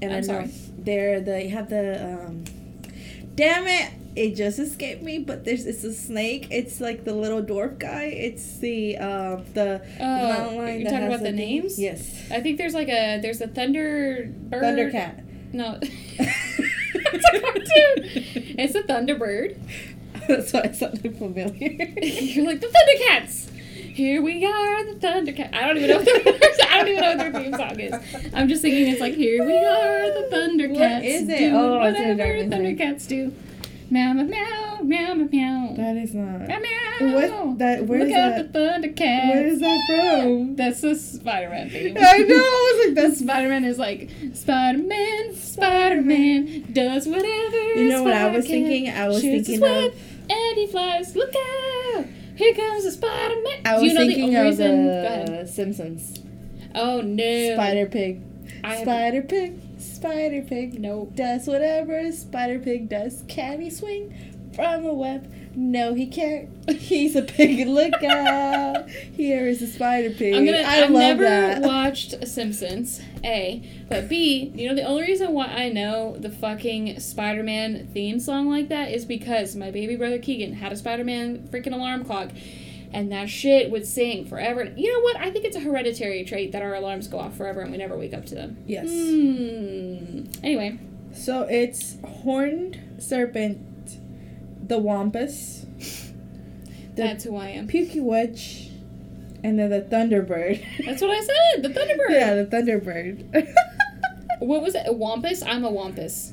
And
I'm
I know
sorry.
they're the, they have the um Damn it! It just escaped me, but there's it's a snake. It's like the little dwarf guy. It's the um the
Oh,
mountain lion
you're
that
talking about the names?
Yes.
I think there's like a there's a Thunder Bird.
Thundercat.
No. it's a cartoon. It's a Thunderbird.
That's why it sounded familiar.
You're like the Thundercats. here we are, the Thundercats. I don't even know what their I don't even know what their theme song is. I'm just thinking it's like here we are, the Thundercats.
What is it?
Doing
Oh, I see the
whatever Thundercats do. Meow meow meow meow meow.
That is not.
Meow meow.
What that? Where
Look
is
out
that?
the Thundercats.
Where is that from?
That's the Spider-Man theme.
I know. I was like,
The
that's.
Spider-Man is like Spider-Man, Spider-Man does whatever.
You know what I was thinking? I was
Shoots
thinking of.
and he flies. Look out! Here comes the Spider-Man.
I was
you know
thinking
the
of
reason? Uh,
the Simpsons.
Oh no. Spider-Pig.
Spider Pig. Spider Pig.
Nope.
Does whatever a Spider Pig does. Can he swing from a web? No, he can't. He's a pig. Look out! Here is a Spider Pig.
I'm gonna.
I
have never
that.
watched Simpsons. A, but B. You know the only reason why I know the fucking Spider-Man theme song like that is because my baby brother Keegan had a Spider-Man freaking alarm clock, and that shit would sing forever. You know what? I think it's a hereditary trait that our alarms go off forever and we never wake up to them.
Yes.
Hmm. Anyway,
So it's horned serpent, the wampus, the
that's who I am.
Pukwudgie, and then the thunderbird.
That's what I said. The Thunderbird.
yeah, the thunderbird.
What was it? A wampus? I'm a wampus.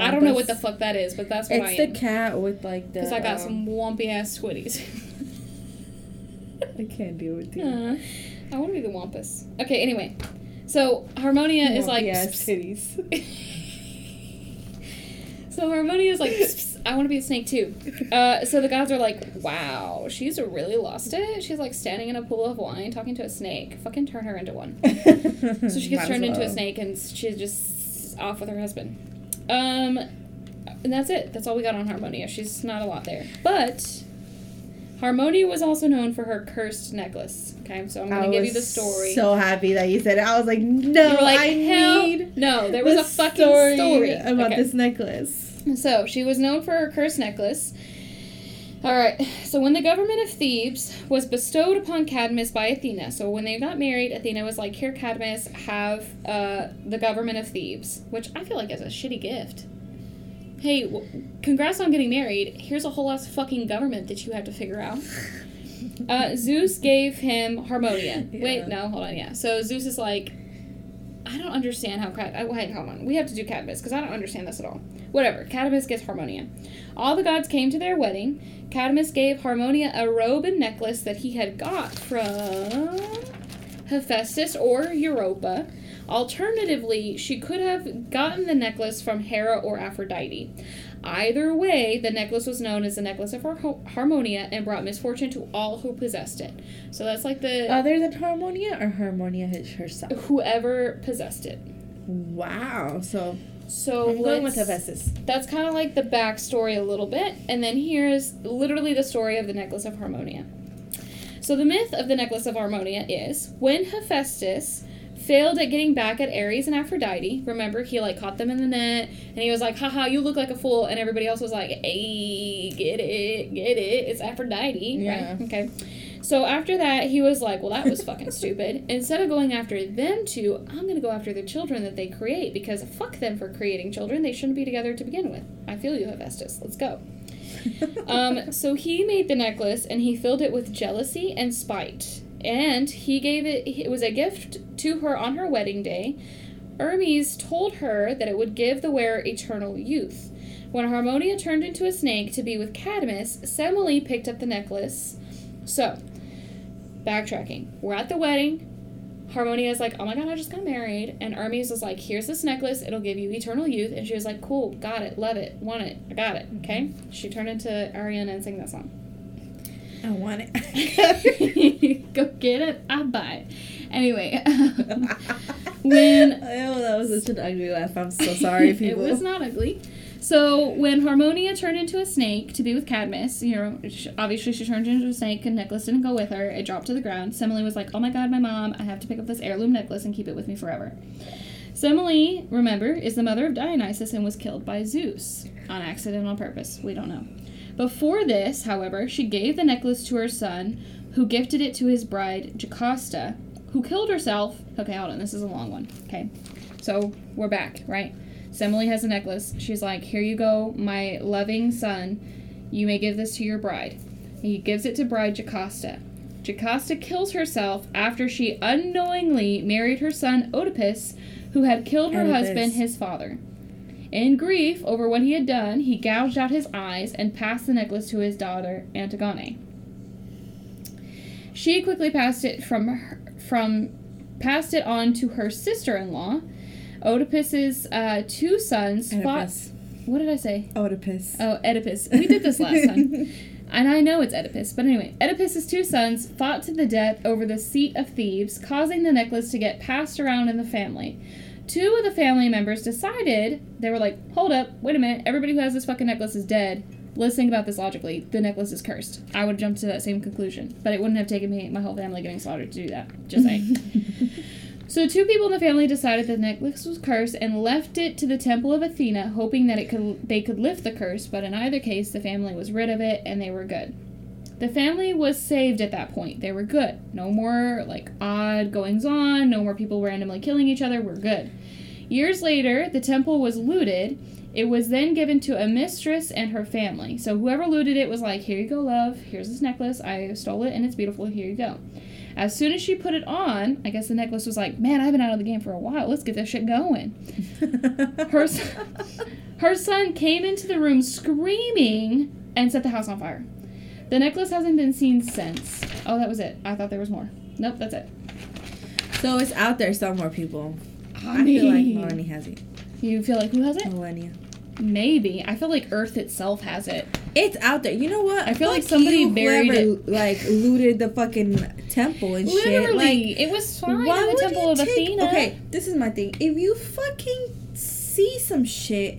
I don't know what the fuck that is, but that's what I
It's the cat with like the.
Because I got
um,
some wumpy ass squiddies.
I can't deal with you.
Uh, I want to be the wampus. Okay, anyway. So Harmonia is like.
titties.
So Harmonia is like, "Psst, psst, I want to be a snake too. Uh, so the gods are like, wow, she's really lost it. She's like standing in a pool of wine talking to a snake. Fucking turn her into one. So she gets turned into a snake and she's just off with her husband. Um, and that's it. That's all we got on Harmonia. She's not a lot there. But Harmonia was also known for her cursed necklace. Okay, so I'm going
I
give you the story.
So happy that you said it. I was like, no,
like,
I need
no. There was a fucking story,
about
Okay.
this necklace.
So she was known for her cursed necklace. All right. So when the government of Thebes was bestowed upon Cadmus by Athena, so when they got married, Athena was like, "Here, Cadmus, have uh, the government of Thebes," which I feel like is a shitty gift. Hey, w- congrats on getting married. Here's a whole ass fucking government that you have to figure out. Uh, Zeus gave him Harmonia. Wait, no, hold on. Yeah. So Zeus is like, I don't understand how. Cad- uh, wait, hold on. We have to do Cadmus because I don't understand this at all. Whatever. Cadmus gets Harmonia. All the gods came to their wedding. Cadmus gave Harmonia a robe and necklace that he had got from Hephaestus or Europa. Alternatively, she could have gotten the necklace from Hera or Aphrodite. Either way, the necklace was known as the necklace of Har- Harmonia and brought misfortune to all who possessed it. So that's like the
Other than Harmonia or Harmonia herself?
whoever possessed it.
Wow. So
So
I'm going with Hephaestus.
That's kind of like the backstory a little bit, and then here's literally the story of the necklace of Harmonia. So the myth of the necklace of Harmonia is when Hephaestus failed at getting back at Ares and Aphrodite. Remember, he like caught them in the net, and he was like, "Haha, you look like a fool," and everybody else was like, "Hey, get it, get it, it's Aphrodite."
Yeah.
Right? Okay. So after that, he was like, "Well, that was fucking stupid. Instead of going after them two, I'm gonna go after the children that they create because fuck them for creating children. They shouldn't be together to begin with. I feel you, Hephaestus. Let's go." Um, so he made the necklace and he filled it with jealousy and spite. And he gave it, it was a gift to her on her wedding day. Hermes told her that it would give the wearer eternal youth. When Harmonia turned into a snake to be with Cadmus, Semele picked up the necklace. So, backtracking. We're at the wedding. Harmonia is like, oh my god, I just got married. And Hermes was like, here's this necklace. It'll give you eternal youth. And she was like, cool, got it, love it, want it, I got it. Okay? She turned into Ariana and sang that song.
I want it.
Go get it, I'll buy it. Anyway, um, when
oh, that was such an ugly laugh. I'm so sorry, people.
it was not ugly. So when Harmonia turned into a snake to be with Cadmus, you know, obviously she turned into a snake and necklace didn't go with her. It dropped to the ground. Semele was like, "Oh my god, my mom! I have to pick up this heirloom necklace and keep it with me forever." Semele, remember, is the mother of Dionysus and was killed by Zeus on accident on purpose. We don't know. Before this, however, she gave the necklace to her son, who gifted it to his bride Jocasta, who killed herself. Okay, hold on. This is a long one. Okay, so we're back, right? Semele has a necklace. She's like, Here you go, my loving son. You may give this to your bride. He gives it to bride Jocasta. Jocasta kills herself after she unknowingly married her son Oedipus, who had killed her
Oedipus.
husband, his father. In grief over what he had done, he gouged out his eyes and passed the necklace to his daughter Antigone. She quickly passed it from her, from passed it on to her sister-in-law. Oedipus's uh, two sons fought. What did I say?
Oedipus.
Oh, Oedipus. We did this last time. And I know it's Oedipus, but anyway, Oedipus's two sons fought to the death over the seat of Thebes, causing the necklace to get passed around in the family. Two of the family members decided, they were like, hold up, wait a minute, everybody who has this fucking necklace is dead. Let's think about this logically. The necklace is cursed. I would jump to that same conclusion, but it wouldn't have taken me my whole family getting slaughtered to do that. Just saying. So two people in the family decided the necklace was cursed and left it to the temple of Athena, hoping that it could they could lift the curse, but in either case the family was rid of it and they were good. The family was saved at that point. They were good. No more like odd goings on, no more people randomly killing each other. We're good. Years later, the temple was looted. It was then given to a mistress and her family. So whoever looted it was like, "Here you go, love. Here's this necklace. I stole it and it's beautiful. Here you go." As soon as she put it on, I guess the necklace was like, "Man, I've been out of the game for a while. Let's get this shit going." Her her son came into the room screaming and set the house on fire. The necklace hasn't been seen since. Oh, that was it. I thought there was more. Nope, that's it.
so it's out there somewhere, people.
I,
feel like Melanie has it.
You feel like who has it?
Melania.
Maybe. I feel like Earth itself has it.
It's out there. You know what?
I feel like somebody
you,
buried
whoever, Like looted the fucking temple and shit. Like,
Literally, it was fine
why
in the Temple of
take-
Athena.
Okay, this is my thing. If you fucking see some shit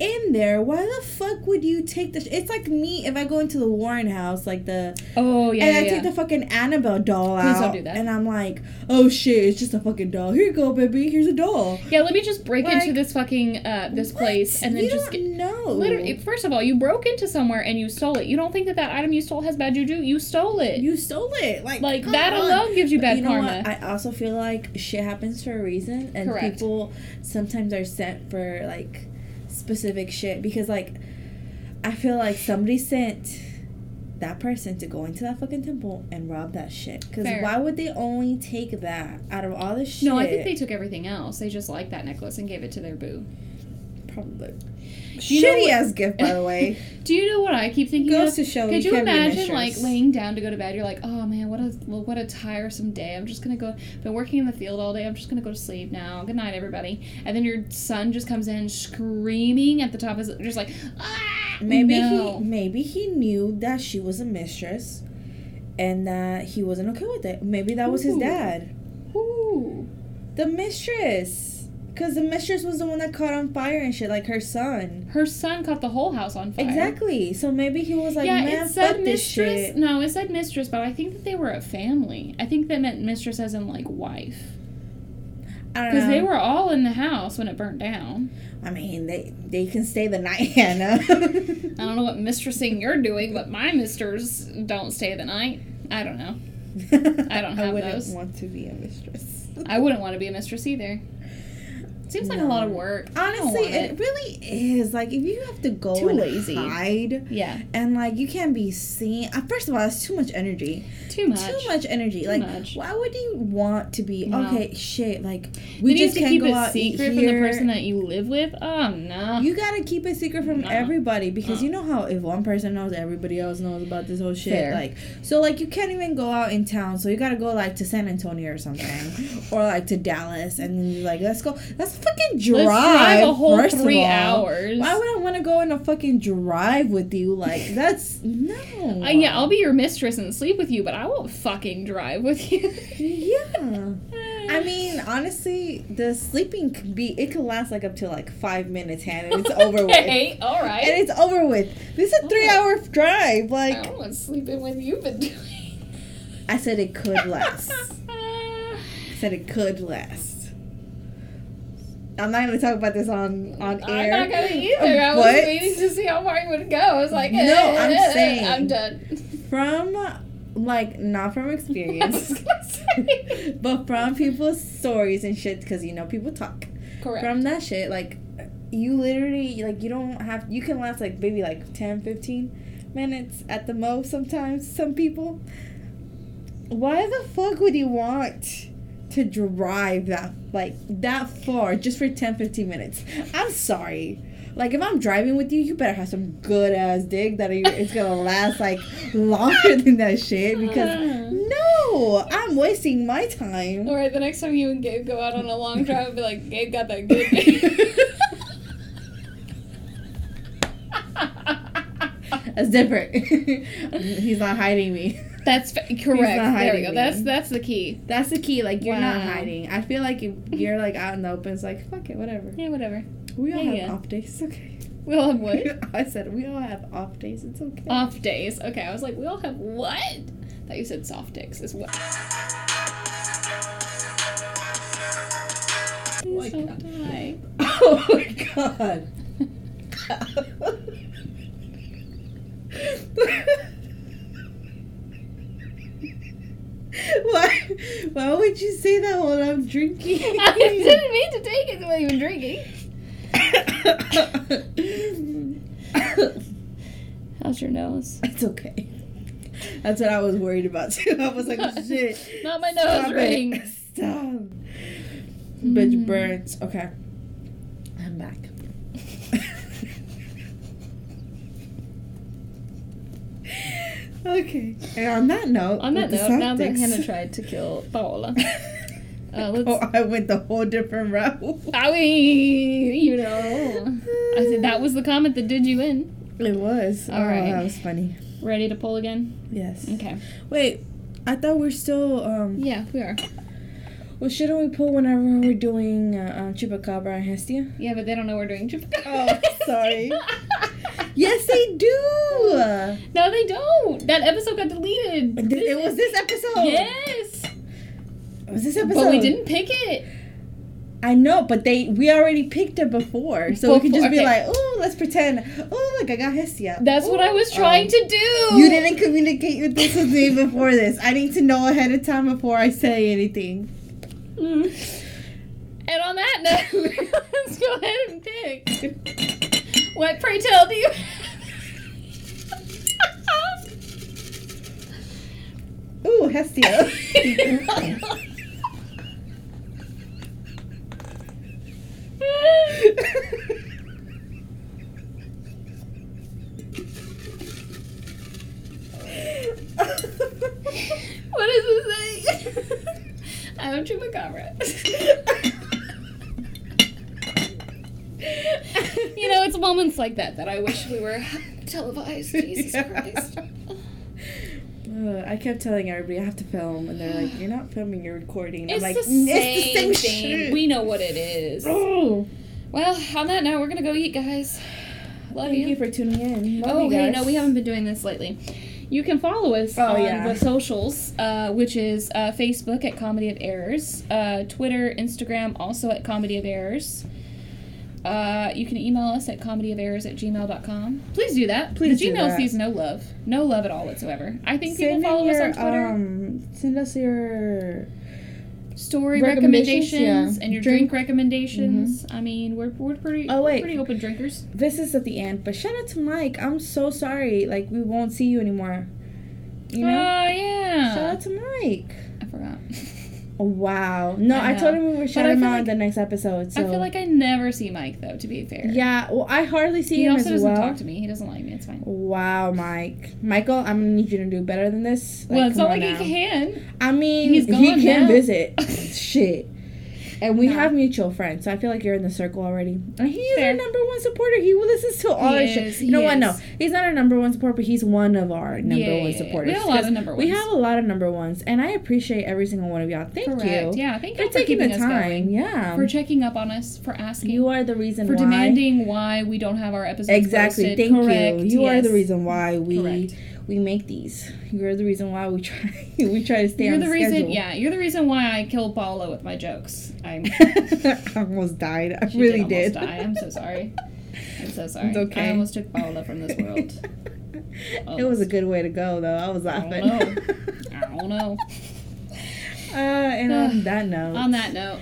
in there, why the fuck would you take the? Sh- it's like me if I go into the Warren house, like the
Oh yeah,
and
yeah,
I
yeah.
take the fucking Annabelle doll
Please
out,
don't do that.
and I'm like, oh shit, it's just a fucking doll. Here you go, baby. Here's a doll.
yeah, let me just break
Like,
into this fucking uh this
What?
place and then
you
just
don't
get.
know.
Literally, first of all, you broke into somewhere and you stole it. You don't think that that item you stole has bad juju? You stole it.
you stole it. Like
like that
on.
alone gives you bad
you know
karma.
what? I also feel like shit happens for a reason, and
Correct.
people sometimes are sent for like specific shit because like I feel like somebody sent that person to go into that fucking temple and rob that shit. Because why would they only take that out of all the shit?
no, I think they took everything else. They just liked that necklace and gave it to their boo.
probably shitty ass gift, by the way.
Do you know what I keep thinking
Goes
of?
to show
Could
you
you
can't be a
imagine like laying down to go to bed? You're like, oh man, what a what a tiresome day. I'm just gonna go. Been working in the field all day. I'm just gonna go to sleep now. Good night, everybody. And then your son just comes in screaming at the top of his, just like, ah.
Maybe
no.
he maybe he knew that she was a mistress, and that he wasn't okay with it. Maybe that was his dad.
Ooh.
The mistress. Because the mistress was the one that caught on fire and shit, like her son.
Her son caught the whole house on fire.
Exactly. So maybe he was like,
yeah,
man,
it said mistress. No, it said mistress, but I think that they were a family. I think that meant mistress as in like wife,
I don't know.
because they were all in the house when it burnt down.
I mean, they they can stay the night, Hannah.
I don't know what mistressing you're doing, but my misters don't stay the night. I don't know. I don't have
I wouldn't
those.
want to be a mistress.
I wouldn't want to be a mistress either. Seems like a lot of work.
Honestly,
want
it really is. Like, if you have to go
Too
and
lazy.
hide,
Yeah,
and like you can't be seen. Uh, first of all, it's too much energy.
too much.
Too much energy.
Too
like,
much.
why would you want to be?
No.
Okay, shit. Like,
We
just can't
keep
go
it
out
secret
eat
from the person that you live with. Oh no.
You gotta keep it secret from
No.
everybody because
No.
you know how if one person knows, everybody else knows about this whole shit.
Fair.
Like, so like you can't even go out in town, so you gotta go like to San Antonio or something, or like to Dallas, and then you're like, let's go, let's fucking drive.
Let's drive a whole three hours.
Why would I want to go on a fucking drive with you? Like that's no.
Uh, yeah, I'll be your mistress and sleep with you, but I won't fucking drive with you.
Yeah. I mean, honestly, the sleeping could be it could last like up to like five minutes, Hannah, and it's over with.
Okay, all right.
And it's over with. This is a three hour drive. Like
I want to sleep with you, but doing.
I said it could last. I said it could last. I'm not gonna talk about this on on air.
I'm not gonna either. I was waiting to see how far you would go. I was like,
No,
eh,
I'm
eh, eh,
saying-
I'm done.
From like not from experience, but from people's stories and shit, because you know people talk.
Correct.
From that shit, like you literally like you don't have you can last like maybe like 10, 15 minutes at the most. Sometimes some people. Why the fuck would you want to drive that like that far just for 10 15 minutes? I'm sorry. Like if I'm driving with you, you better have some good ass dick that it's gonna last like longer than that shit because no, I'm wasting my time.
All right, the next time you and Gabe go out on a long drive, be like, Gabe got that good. dick."
That's different. He's not hiding me.
That's fa- correct. There we go. That's that's the key.
That's the key. Like you're not hiding. I feel like you're like out in the open, it's like fuck it, whatever.
Yeah, whatever.
We all
Yeah,
have
yeah.
off days. Okay.
We all have what?
I said we all have off days. It's okay.
Off days. Okay, I was like, we all have what? thought you said soft dicks as well. Please
my
don't die.
oh my god. why? Why would you say that while I'm drinking?
I didn't mean to take it while you were drinking. How's your nose?
it's okay. That's what I was worried about too. I was like, shit.
Not my nose
Stop it.
ring.
Stop. Bitch
Mm.
burns. Okay. I'm back. Okay. And on that note,
On that note, now that Hannah tried to kill Paola, uh,
oh, I went the whole different route.
I mean, you know. I said that was the comment that did you in.
It was.
All
oh,
right.
that was funny.
Ready to pull again?
Yes.
Okay.
Wait, I thought we're still. um
Yeah, we are.
Well, shouldn't we pull whenever we're doing uh, uh, Chupacabra and Hestia?
Yeah, but they don't know we're doing Chupacabra.
Oh, sorry. Yes, they do.
no, they don't. That episode got deleted.
It was this episode.
Yes.
It was this episode.
But we didn't pick it.
I know, but they we already picked it before, so we could just be like, oh, let's pretend. Oh, look, I got Hestia.
That's what I was trying to do.
You didn't communicate with this with me before this. I need to know ahead of time before I say anything.
Mm. And on that note, let's go ahead and pick. What, pray tell, do you?
Ooh, Hestia.
what does it say? I'm Chupacabra. You know, it's moments like that that I wish we were televised. Jesus Christ.
Uh, I kept telling everybody I have to film, and they're like, "You're not filming, you're recording."
It's,
I'm like,
the same
"It's the same
thing.
shit."
We know what it is.
Oh,
Well, on that note, we're gonna go eat, guys. Love
thank
you.
you for tuning in. Love
oh, hey, no, we haven't been doing this lately. You can follow us
Oh,
on
yeah.
the socials, uh, which is uh, Facebook at Comedy of Errors, uh, Twitter, Instagram, also at Comedy of Errors. Uh, you can email us at comedyoferrors at gmail.com. Please do that.
Please
the
do
Gmail
that.
sees no love. No love at all whatsoever. I think
Send
people follow
in
us
your,
on Twitter.
Um, send us your
Story
recommendations,
recommendations,
yeah.
and your
Drink-
drink, recommendations. I mean, we're, we're pretty
Oh,
we're
wait.
pretty open drinkers.
This is at the end, but shout out to Mike. I'm so sorry. Like we won't see you anymore. You
Oh
know.
yeah.
shout out to Mike. Wow. No,
I
I, told him we would shout him out in
like-
the next episode. So
I feel like I never see Mike though. To be fair.
yeah. Well, I hardly see him.
He also
as
doesn't
well.
talk to me. He doesn't like me. It's fine.
Wow, Mike. Michael, I'm gonna need you to do better than this.
well, it's not like
now.
he can.
I mean,
He's
he can
now.
visit. Shit. And we
No.
have mutual friends, so I feel like you're in the circle already. And he's
Fair.
our number one supporter. He listens to all
He
our shit.
is,
You know what? No, he's not our number one supporter, but he's one of our number
Yeah,
one supporters.
We have a lot of number ones.
We have a lot of number ones, and I appreciate every single one of y'all. Thank
Correct.
you
Yeah. Thank you for
taking the time. Yeah,
For checking up on us. For asking.
you are the reason
for
why.
demanding why we don't have our episodes
Exactly.
posted.
Thank
Correct.
you. You are the reason why we
Correct.
We make these. You're the reason why we try we try to stay
You're
on
the
the
reason. Yeah. You're the reason why I killed Paolo with my jokes. I'm.
I almost died. I really
did.
did.
Die. I'm so sorry. I'm so sorry.
It's okay.
I almost took Paola from this world.
it was a good way to go, though. I was
I don't
laughing.
I don't know.
uh, and on that note,
On that note,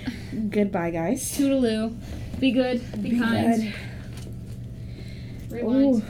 goodbye, guys.
toodaloo. Be good. Be,
Be
kind.
good.
Rewind.
Ooh.